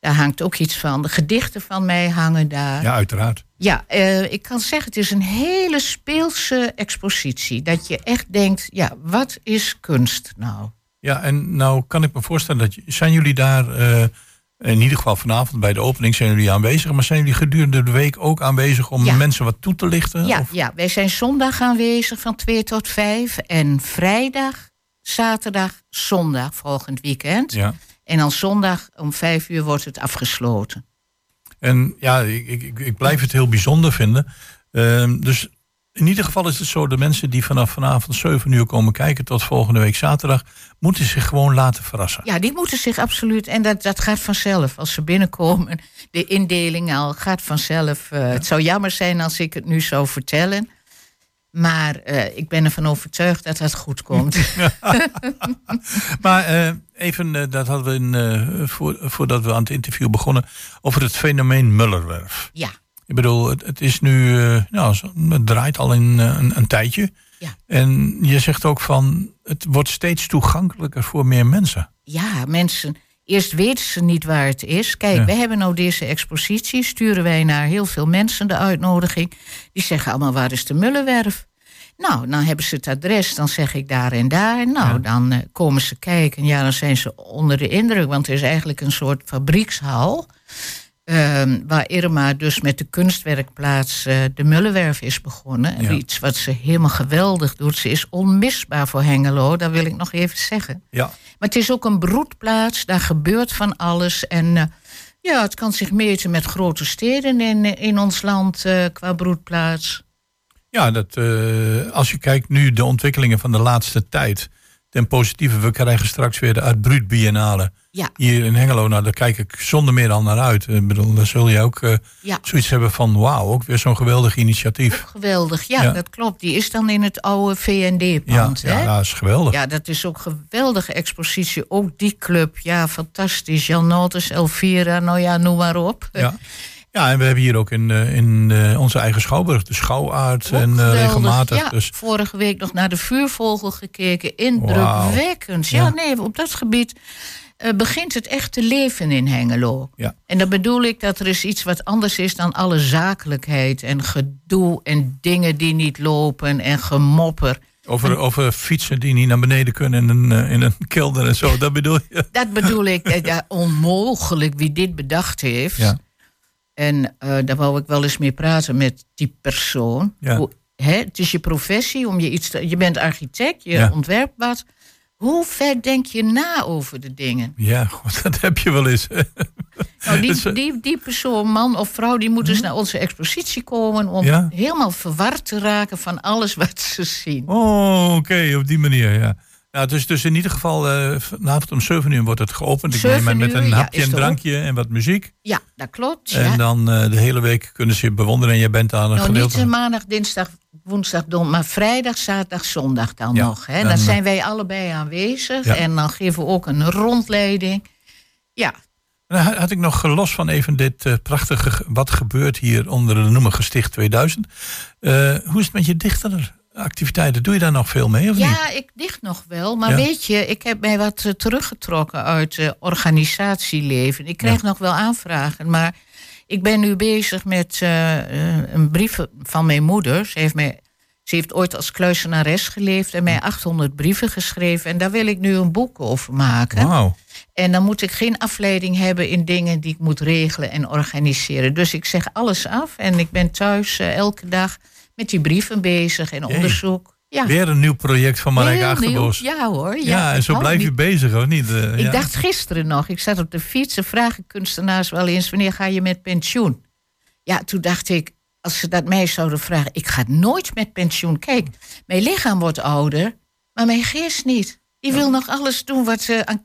Daar hangt ook iets van. De gedichten van mij hangen daar. Ja, uiteraard. Ja, uh, ik kan zeggen, het is een hele speelse expositie. Dat je echt denkt, ja, wat is kunst nou? Ja, en nou kan ik me voorstellen, dat zijn jullie daar in ieder geval vanavond bij de opening zijn jullie aanwezig. Maar zijn jullie gedurende de week ook aanwezig om ja. mensen wat toe te lichten? Ja, of? ja, wij zijn zondag aanwezig van 2 tot 5. En vrijdag, zaterdag, zondag volgend weekend. Ja. En dan zondag om 5 uur wordt het afgesloten. En ja, ik, ik, ik blijf het heel bijzonder vinden. Uh, dus in ieder geval is het zo, de mensen die vanaf vanavond 7 uur komen kijken tot volgende week zaterdag, moeten zich gewoon laten verrassen. Ja, die moeten zich absoluut, en dat, dat gaat vanzelf. Als ze binnenkomen, de indeling al gaat vanzelf. Uh, ja. Het zou jammer zijn als ik het nu zou vertellen. Maar uh, ik ben ervan overtuigd dat het goed komt. maar uh, even, eh, dat hadden we in, eh, voor, voordat we aan het interview begonnen, over het fenomeen Mullerwerf. Ja. Ik bedoel, het, het is nu, eh, nou, het draait al in eh, een, een tijdje. Ja. En je zegt ook van, het wordt steeds toegankelijker voor meer mensen. Ja, mensen. Eerst weten ze niet waar het is. Kijk, Ja. we hebben nou deze expositie. Sturen wij naar heel veel mensen de uitnodiging. Die zeggen allemaal: waar is de Mullenwerf? Nou, dan hebben ze het adres. Dan zeg ik daar en daar. Nou, Ja. dan eh, komen ze kijken. Ja, dan zijn ze onder de indruk. Want het is eigenlijk een soort fabriekshal. Ehm, waar Irma dus met de kunstwerkplaats eh, de Mullenwerf is begonnen. En Ja. Iets wat ze helemaal geweldig doet. Ze is onmisbaar voor Hengelo, dat wil ik nog even zeggen. Ja. Maar het is ook een broedplaats, daar gebeurt van alles. En eh, ja, het kan zich meten met grote steden in, in ons land eh, qua broedplaats. Ja, dat, als je kijkt nu de ontwikkelingen van de laatste tijd. Ten positieve, we krijgen straks weer de Biennale. Ja. Hier in Hengelo, nou daar kijk ik zonder meer al naar uit. Ik bedoel, dan zul je ook eh, Ja. zoiets hebben van wauw, ook weer zo'n geweldig initiatief. Geweldig, ja, Ja. dat klopt. Die is dan in het oude Ja, VND-pand. ja, ja, is geweldig. Ja, dat is ook een geweldige expositie. Ook die club, ja, fantastisch. Jan Notes, Elvira, nou ja, noem maar op. Ja. ja, en we hebben hier ook in, eh, in eh, onze eigen schouwburg de schouwaard en regelmatig. Ja, Dus vorige week nog naar de vuurvogel gekeken. Indrukwekkend. Ja, Ja. nee, op dat gebied eh, begint het echt te leven in Hengelo. Ja. En dan bedoel ik dat er is iets wat anders is dan alle zakelijkheid en gedoe en dingen die niet lopen en gemopper. over, over fietsen die niet naar beneden kunnen in een, eh, in een kelder en zo, dat bedoel je? Dat bedoel ik, eh, ja, onmogelijk wie dit bedacht heeft. Ja. En daar wou ik wel eens mee praten met die persoon. Ja. Hoe, hè, het is je professie, om je iets te, je bent architect, je ontwerpt wat. Hoe ver denk je na over de dingen? Ja, dat heb je wel eens. Nou, Dus, die, eh, die, die persoon, man of vrouw, die moet dus naar onze expositie komen om Ja. helemaal verward te raken van alles wat ze zien. Oh, oké, op die manier, ja. Nou, dus, dus in ieder geval, eh, vanavond om 7 uur wordt het geopend. Ik neem 7 aan met uur, een hapje en drankje en wat muziek. Ja, dat klopt. En ja. dan eh, de hele week kunnen ze je bewonderen en je bent aan een Nou, niet gedeelte. eh, maandag, dinsdag, woensdag, don, maar vrijdag, zaterdag, zondag dan Ja, nog. Hè? dan, Dan, zijn wij allebei aanwezig en dan geven we ook een rondleiding. Ja, dan had ik nog eh, los van even dit prachtige, ge- wat gebeurt hier onder de noemer Gesticht 2000. Eh, hoe is het met je dichteractiviteiten? Doe je daar nog veel mee of niet? ja, ik dicht nog wel. Maar Ja. weet je, ik heb mij wat eh, teruggetrokken uit eh, organisatieleven. Ik krijg Ja. nog wel aanvragen, maar ik ben nu bezig met eh, een brief van mijn moeder. Ze heeft, mij, ze heeft ooit als kluisenares geleefd en mij 800 brieven geschreven. En daar wil ik nu een boek over maken. Wauw. En dan moet ik geen afleiding hebben in dingen die ik moet regelen en organiseren. Dus ik zeg alles af en ik ben thuis elke dag met die brieven bezig en onderzoek. Ja, Weer een nieuw project van Marijke. Achterbos. Ja hoor. Ja, Ja, en zo hou blijf je bezig, of niet? Eh, Ik ja. dacht gisteren nog, ik zat op de fiets en vragen kunstenaars wel eens: wanneer ga je met pensioen? Ja, toen dacht ik, als ze dat mij zouden vragen, ik ga nooit met pensioen. Kijk, mijn lichaam wordt ouder, maar mijn geest niet. Die wil nog alles doen wat ze. aan-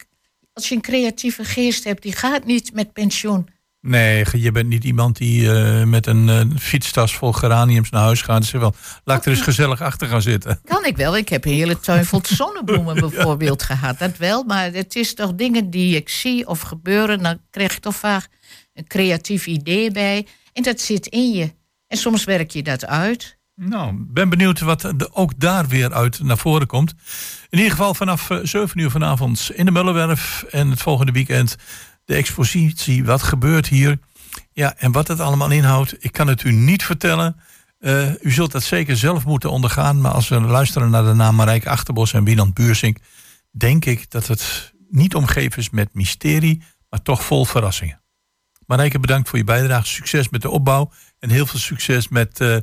Als je een creatieve geest hebt, die gaat niet met pensioen. Nee, je bent niet iemand die eh, met een eh, fietstas vol geraniums naar huis gaat. Zegt wel, laat ik er eens gezellig achter gaan zitten. Kan ik wel. Ik heb een hele tuin vol zonnebloemen bijvoorbeeld gehad. Dat wel, maar het is toch dingen die ik zie of gebeuren. Dan krijg je toch vaak een creatief idee bij. En dat zit in je. En soms werk je dat uit. Nou, ben benieuwd wat er ook daar weer uit naar voren komt. In ieder geval vanaf eh, 7 uur vanavond in de Mullenwerf. En het volgende weekend de expositie. Wat gebeurt hier? Ja, en wat het allemaal inhoudt, ik kan het u niet vertellen. Eh, u zult dat zeker zelf moeten ondergaan. Maar als we luisteren naar de naam Marijke Achterbos en Wieland Buursink... denk ik dat het niet omgeven is met mysterie, maar toch vol verrassingen. Marijke, bedankt voor je bijdrage. Succes met de opbouw. En heel veel succes met eh,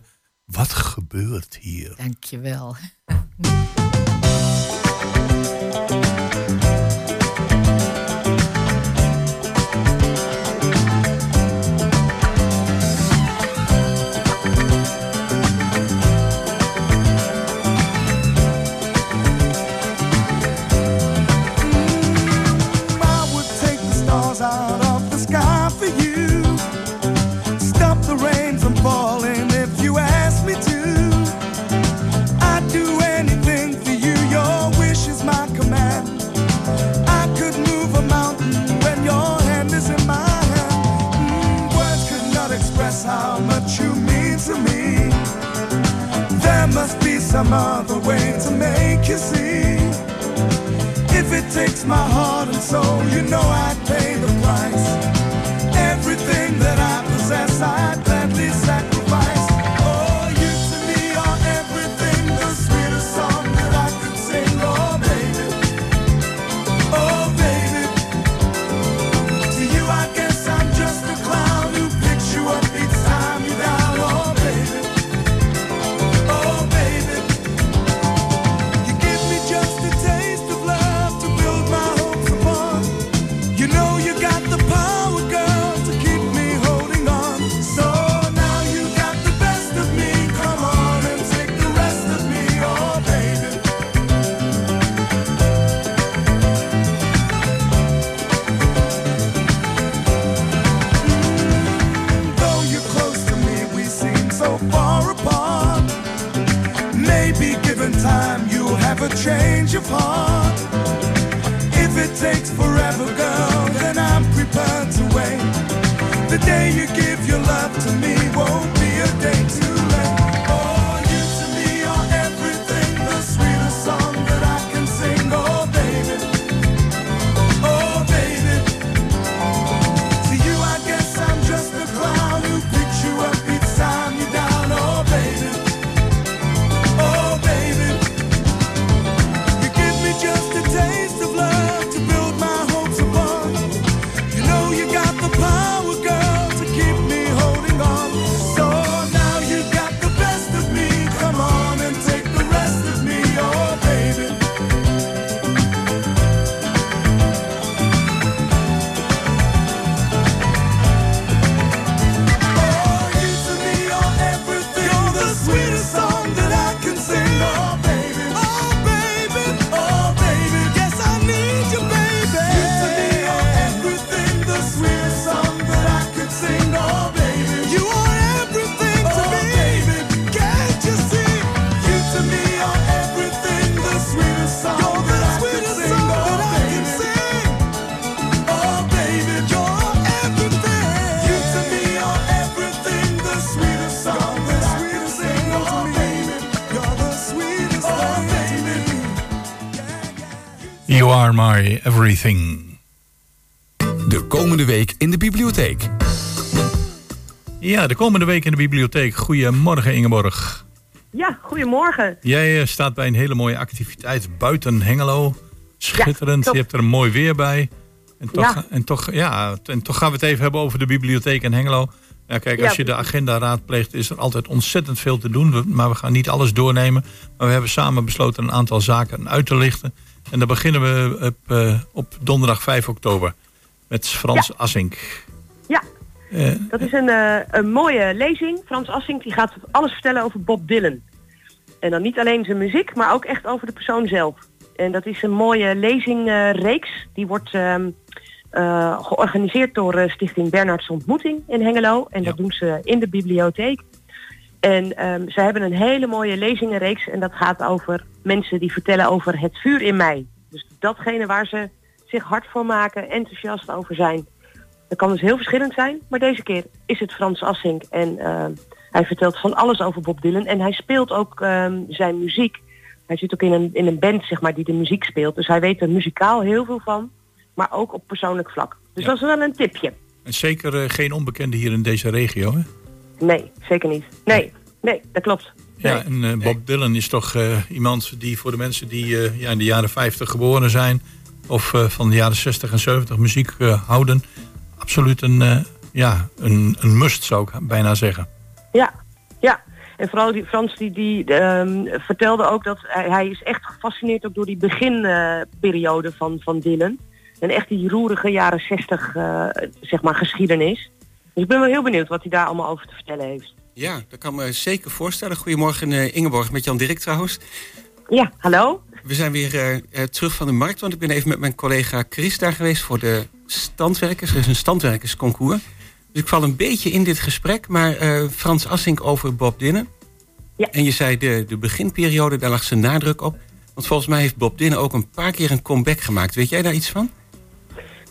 wat gebeurt hier. Dank must be some other way to make you see. If it takes my heart and soul, you know I'd pay the price. Everything that I heart. If it takes forever, girl, then I'm prepared to wait. The day you give your love to me won't be a day everything. De komende week in de bibliotheek. Ja, de komende week in de bibliotheek. Goedemorgen Ingeborg. Ja, goedemorgen. Jij eh, staat bij een hele mooie activiteit buiten Hengelo. Schitterend, je hebt er een mooi weer bij. En toch, Ja. en, toch, ja, en toch gaan we het even hebben over de bibliotheek in Hengelo. Ja, kijk, als je de agenda raadpleegt, is er altijd ontzettend veel te doen. Maar we gaan niet alles doornemen. Maar we hebben samen besloten een aantal zaken uit te lichten. En dan beginnen we op, eh, op donderdag 5 oktober met Frans Assink. Ja, Eh, dat is een, eh, een mooie lezing. Frans Assink die gaat alles vertellen over Bob Dylan. En dan niet alleen zijn muziek, maar ook echt over de persoon zelf. En dat is een mooie lezingreeks. die wordt ehm, eh, georganiseerd door Stichting Bernards Ontmoeting in Hengelo. En dat Ja. doen ze in de bibliotheek. En ehm, ze hebben een hele mooie lezingenreeks. En dat gaat over mensen die vertellen over het vuur in mij. Dus datgene waar ze zich hard voor maken, enthousiast over zijn. Dat kan dus heel verschillend zijn, maar deze keer is het Frans Assink. En eh, hij vertelt van alles over Bob Dylan. En hij speelt ook ehm, zijn muziek. Hij zit ook in een, in een band zeg maar, die de muziek speelt. Dus hij weet er muzikaal heel veel van, maar ook op persoonlijk vlak. Dus Ja. dat is wel een tipje. en zeker eh, geen onbekende hier in deze regio. Hè? Nee, zeker niet. Nee, nee, dat klopt. Nee. Ja, en eh, Bob Dylan is toch eh, iemand die voor de mensen die eh, ja, in de jaren 50 geboren zijn... of eh, van de jaren 60 en 70 muziek eh, houden... absoluut een, eh, ja, een, een must, zou ik bijna zeggen. Ja, ja. En vooral die Frans die, die ehm, vertelde ook dat hij, hij is echt gefascineerd ook door die beginperiode van, van Dylan. En echt die roerige jaren 60 eh, zeg maar geschiedenis. Dus ik ben wel heel benieuwd wat hij daar allemaal over te vertellen heeft. Ja, dat kan me zeker voorstellen. Goedemorgen eh, Ingeborg, met Jan Dirk trouwens. Ja, hallo? We zijn weer eh, eh, terug van de markt, want ik ben even met mijn collega Chris daar geweest voor de standwerkers. Er is een standwerkersconcours. Dus ik val een beetje in dit gesprek, maar Frans Assink over Bob Dylan. Ja. En je zei de, de beginperiode, daar lag zijn nadruk op. Want volgens mij heeft Bob Dylan ook een paar keer een comeback gemaakt. Weet jij daar iets van?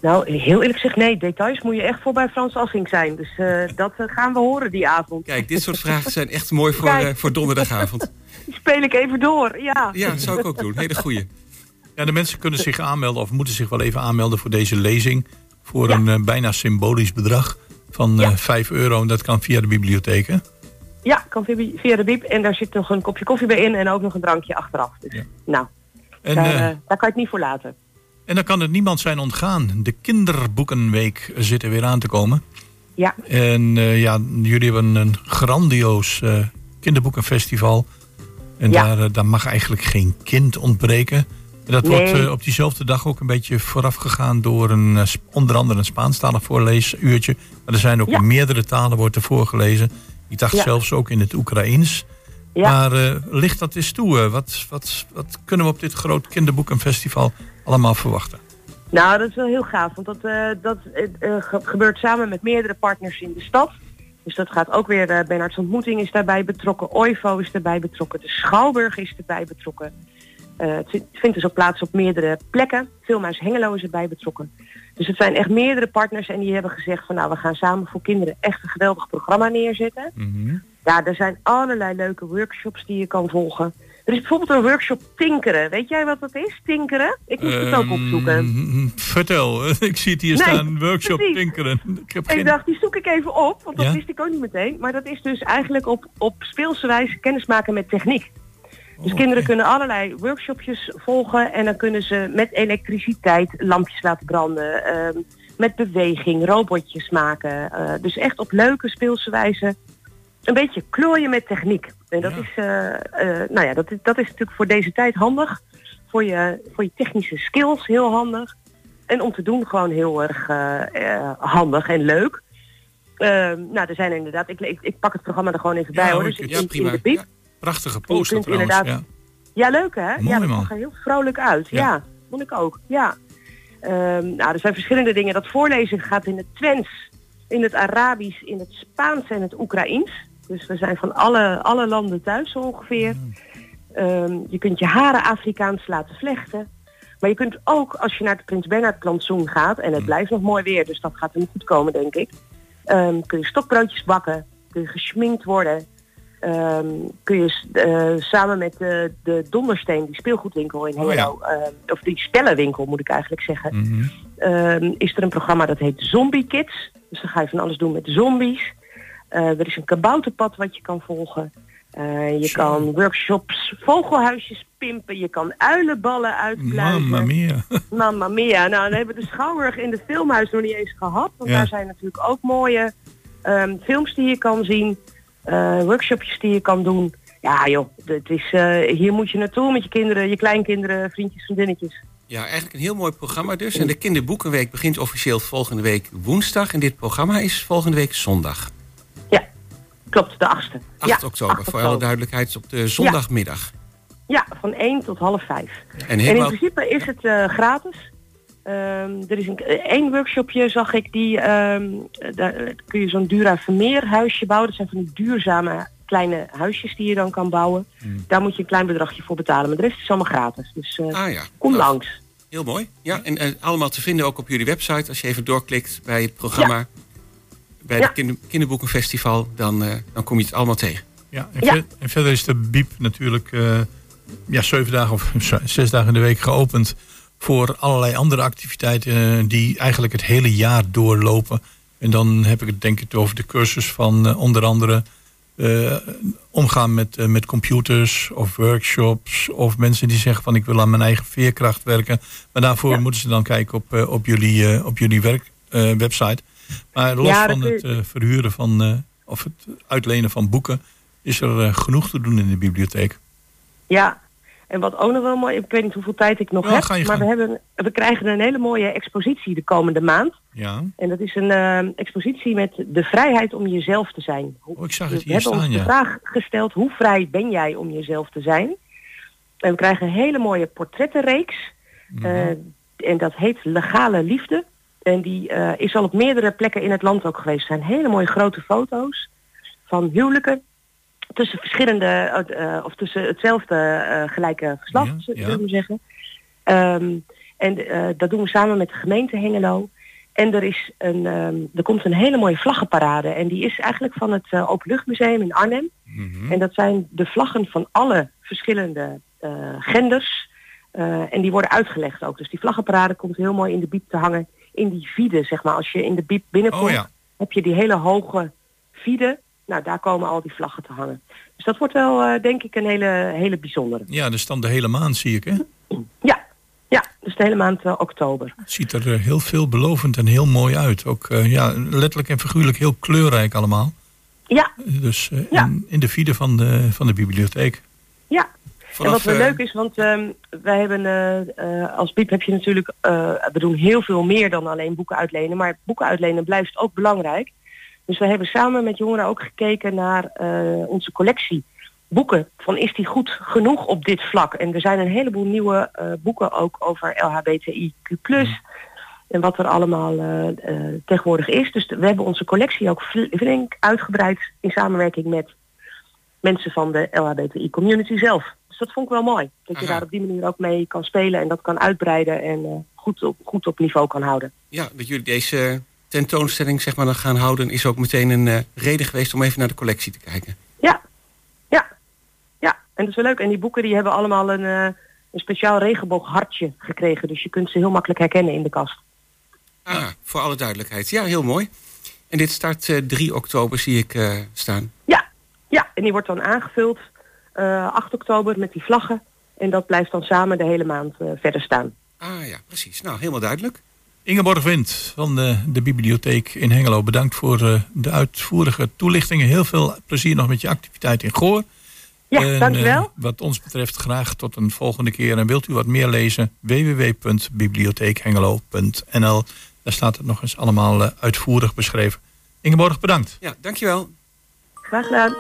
Nou, heel eerlijk gezegd, nee, details moet je echt voor bij Frans Assink zijn. Dus eh, dat eh, gaan we horen die avond. Kijk, dit soort vragen zijn echt mooi voor, eh, voor donderdagavond. Die speel ik even door, ja. Ja, dat zou ik ook doen. Hele goeie. Ja, de mensen kunnen zich aanmelden of moeten zich wel even aanmelden voor deze lezing. Voor een eh, bijna symbolisch bedrag van eh 5 euro. En dat kan via de bibliotheek. hè? Ja, kan via, de biep. En daar zit nog een kopje koffie bij in en ook nog een drankje achteraf. Dus, Ja. Nou, En, daar, daar kan je het niet voor laten. En dan kan het niemand zijn ontgaan. De kinderboekenweek zit er weer aan te komen. Ja, En eh, ja, jullie hebben een grandioos eh, kinderboekenfestival. En Ja. daar, eh, daar mag eigenlijk geen kind ontbreken. En dat Nee. wordt op diezelfde dag ook een beetje vooraf gegaan door een, onder andere een Spaanstalig voorleesuurtje. Maar er zijn ook Ja. in meerdere talen wordt er voorgelezen. Ik dacht Ja. zelfs ook in het Oekraïens. Ja. Maar eh, licht dat eens toe. eh, wat, wat, wat kunnen we op dit groot kinderboekenfestival allemaal verwachten? Nou, dat is wel heel gaaf, want dat, eh, dat ge- gebeurt samen met meerdere partners in de stad. Dus dat gaat ook weer, uh, Bernards Ontmoeting is daarbij betrokken, OIVO is daarbij betrokken, de Schouwburg is erbij betrokken. Het vindt- dus ook plaats op meerdere plekken. Filmhuis Hengelo is erbij betrokken. Dus het zijn echt meerdere partners en die hebben gezegd van nou, we gaan samen voor kinderen echt een geweldig programma neerzetten. Ja, er zijn allerlei leuke workshops die je kan volgen. Er is bijvoorbeeld een workshop tinkeren. Weet jij wat dat is, tinkeren? Ik moest het ook opzoeken. Ehm, vertel, ik zie het hier Nee, staan. Workshop precies. tinkeren. Ik heb Ik geen... dacht, die zoek ik even op, want dat Ja? wist ik ook niet meteen. Maar dat is dus eigenlijk op, op speelse wijze kennismaken met techniek. Dus Oh, kinderen kunnen allerlei workshopjes volgen en dan kunnen ze met elektriciteit lampjes laten branden. ehm, met beweging, robotjes maken. eh, dus echt op leuke speelse wijze een beetje klooien met techniek. En dat Ja. is, eh, eh, nou ja, dat is, dat is natuurlijk voor deze tijd handig. Voor je, voor je technische skills heel handig. En om te doen gewoon heel erg eh, handig en leuk. Ehm, nou, er zijn er inderdaad, ik, ik, ik pak het programma er gewoon even bij hoor. hoor, Dus ik- in, ja, in prima. de piep. Ja. Prachtige je poster kunt trouwens. inderdaad- Ja. Ja, leuk hè? Mooi, ja, dat zag er heel vrolijk uit. Ja. Ja, vond ik ook. Ja. Ehm, nou, er zijn verschillende dingen. Dat voorlezen gaat in het Twents, in het Arabisch, in het Spaans en het Oekraïens. Dus we zijn van alle, alle landen thuis ongeveer. Ehm, je kunt je haren Afrikaans laten vlechten. Maar je kunt ook, als je naar het Prins Bernhard plantsoen gaat, en het blijft nog mooi weer, dus dat gaat hem goed komen, denk ik. ehm, kun je stokbroodjes bakken, kun je geschminkt worden. ehm, kun je eh, samen met de, de Dondersteen, die speelgoedwinkel in Oh ja. Hengelo, of die stellenwinkel moet ik eigenlijk zeggen, Mhm. is er een programma dat heet Zombie Kids. Dus dan ga je van alles doen met zombies. Eh, er is een kabouterpad wat je kan volgen. Eh, je Zo. kan workshops, vogelhuisjes pimpen. Je kan uilenballen uitbluizen. Mamma mia. Mamma mia. Nou, dan hebben we de Schouwburg in de filmhuis nog niet eens gehad. Want Ja. daar zijn natuurlijk ook mooie ehm, films die je kan zien. eh, workshopjes die je kan doen. Ja joh, het is, eh, hier moet je naartoe met je kinderen, je kleinkinderen, vriendjes, vriendinnetjes. Ja, eigenlijk een heel mooi programma dus. En de Kinderboekenweek begint officieel volgende week woensdag. En dit programma is volgende week zondag. Klopt, de achtste. 8 ja, oktober, 8 voor alle duidelijkheid, op de zondagmiddag. Ja, van 1 tot half 5. En En in principe is het eh, gratis. Ehm, er is een, eh, één workshopje, zag ik, die ehm, eh, daar eh, kun je zo'n Dura Vermeer huisje bouwen. Dat zijn van die duurzame kleine huisjes die je dan kan bouwen. Hmm. Daar moet je een klein bedragje voor betalen. Maar de rest is allemaal gratis. Dus Ah ja. kom Nou, langs. Heel mooi. Ja, en allemaal te vinden ook op jullie website. Als je even doorklikt bij het programma, bij Ja. het kinder, Kinderboekenfestival, dan, eh, dan kom je het allemaal tegen. Ja, en, Ja. ver- en verder is de BIEB natuurlijk eh, ja, zeven dagen of zes dagen in de week geopend voor allerlei andere activiteiten eh, die eigenlijk het hele jaar doorlopen. En dan heb ik het denk ik over de cursus van eh, onder andere eh, omgaan met, met computers of workshops of mensen die zeggen van ik wil aan mijn eigen veerkracht werken. Maar daarvoor Ja. moeten ze dan kijken op, op jullie, eh, op jullie werk, eh, website. Maar los Ja, van het eh, verhuren van eh, of het uitlenen van boeken is er eh, genoeg te doen in de bibliotheek. Ja, en wat ook nog wel mooi, ik weet niet hoeveel tijd ik nog Ja, heb, maar we, hebben, we krijgen een hele mooie expositie de komende maand. Ja, En dat is een expositie met de vrijheid om jezelf te zijn. Oh, ik zag het hier hebben ons staan, de ja. vraag gesteld, hoe vrij ben jij om jezelf te zijn? En we krijgen een hele mooie portrettenreeks. Mhm. En dat heet Legale Liefde. En die eh, is al op meerdere plekken in het land ook geweest. Het zijn hele mooie grote foto's van huwelijken tussen verschillende, eh, of tussen hetzelfde eh, gelijke geslacht, Ja, zullen we zeggen. Ehm, En dat doen we samen met de gemeente Hengelo. En er, is een, ehm, er komt een hele mooie vlaggenparade. En die is eigenlijk van het Openluchtmuseum in Arnhem. En dat zijn de vlaggen van alle verschillende genders. En die worden uitgelegd ook. Dus die vlaggenparade komt heel mooi in de biep te hangen. In die vide, zeg maar. Als je in de biep binnenkomt, Oh ja. heb je die hele hoge vide. Nou, daar komen al die vlaggen te hangen. Dus dat wordt wel, eh, denk ik, een hele, hele bijzondere. Ja, dus dan de hele maand zie ik, hè? Ja, ja. Dus de hele maand eh, oktober. Het ziet er eh, heel veelbelovend en heel mooi uit. Ook ja, letterlijk en figuurlijk heel kleurrijk allemaal. Ja, Dus Ja. in, in de feeden van de, van de bibliotheek. Ja, Vanaf, en wat wel eh, leuk is, want ehm, wij hebben eh, eh, als Biep heb je natuurlijk, we doen heel veel meer dan alleen boeken uitlenen, maar boeken uitlenen blijft ook belangrijk. Dus we hebben samen met jongeren ook gekeken naar onze collectie boeken. Van is die goed genoeg op dit vlak? En er zijn een heleboel nieuwe boeken ook over LHBTIQ+. En wat er allemaal tegenwoordig is. Dus we hebben onze collectie ook fl- flink uitgebreid in samenwerking met mensen van de LHBTI community zelf. Dat vond ik wel mooi. Dat je Aha. daar op die manier ook mee kan spelen en dat kan uitbreiden en eh, goed, op, goed op niveau kan houden. Ja, dat jullie deze tentoonstelling zeg maar, dan gaan houden... is ook meteen een eh, reden geweest om even naar de collectie te kijken. Ja, ja, ja. En dat is wel leuk. En die boeken die hebben allemaal een, eh, een speciaal regenbooghartje gekregen. Dus je kunt ze heel makkelijk herkennen in de kast. Ah, voor alle duidelijkheid. Ja, heel mooi. En dit start eh, 3 oktober, zie ik staan. Ja, ja. En die wordt dan aangevuld 8 oktober met die vlaggen. En dat blijft dan samen de hele maand eh, verder staan. Ah ja, precies. Nou, helemaal duidelijk. Ingeborg Wind van de, de bibliotheek in Hengelo. Bedankt voor eh, de uitvoerige toelichtingen. Heel veel plezier nog met je activiteit in Goor. Ja, En, dankjewel. eh, wat ons betreft graag tot een volgende keer. En wilt u wat meer lezen? www.bibliotheekhengelo.nl Daar staat het nog eens allemaal eh, uitvoerig beschreven. Ingeborg, bedankt. Ja, dankjewel. Graag gedaan.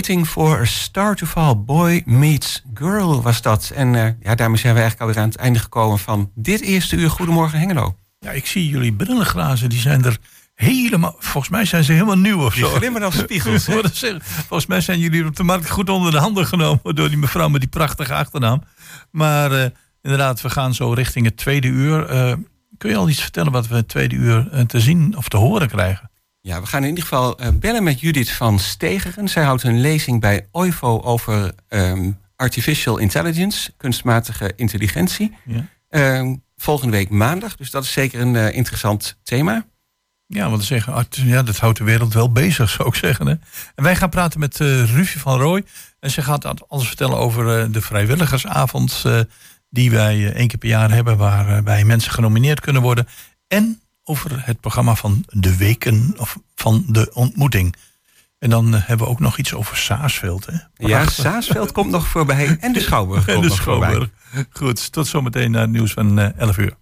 Waiting for a Star to Fall. Boy Meets Girl was dat. En uh, ja, daarmee zijn we eigenlijk alweer aan het einde gekomen van dit eerste uur Goedemorgen Hengelo. Ja, ik zie jullie brillenglazen, die zijn er helemaal... Volgens mij zijn ze helemaal nieuw of Die zo. glimmen als spiegels. Volgens mij zijn jullie op de markt goed onder de handen genomen... door die mevrouw met die prachtige achternaam. Maar eh, inderdaad, we gaan zo richting het tweede uur. Eh, kun je al iets vertellen wat we het tweede uur eh, te zien of te horen krijgen? Ja, we gaan in ieder geval eh, bellen met Judith van Stegeren. Zij houdt een lezing bij OIVO over ehm, artificial intelligence, kunstmatige intelligentie. Ja. Ehm, volgende week maandag, dus dat is zeker een eh, interessant thema. Ja, want zeggen, ja, dat houdt de wereld wel bezig, zou ik zeggen. Hè? En wij gaan praten met eh Rufie van Rooij. En ze gaat alles vertellen over de vrijwilligersavond... die wij één keer per jaar hebben... waarbij mensen genomineerd kunnen worden. En over het programma van de weken of van de ontmoeting. En dan eh, hebben we ook nog iets over Saasveld. Hè? Ja. Saasveld komt nog voorbij en de Schouwburg komt En de nog voorbij. Schouwburg. Goed, tot zometeen naar het nieuws van eh, 11 uur.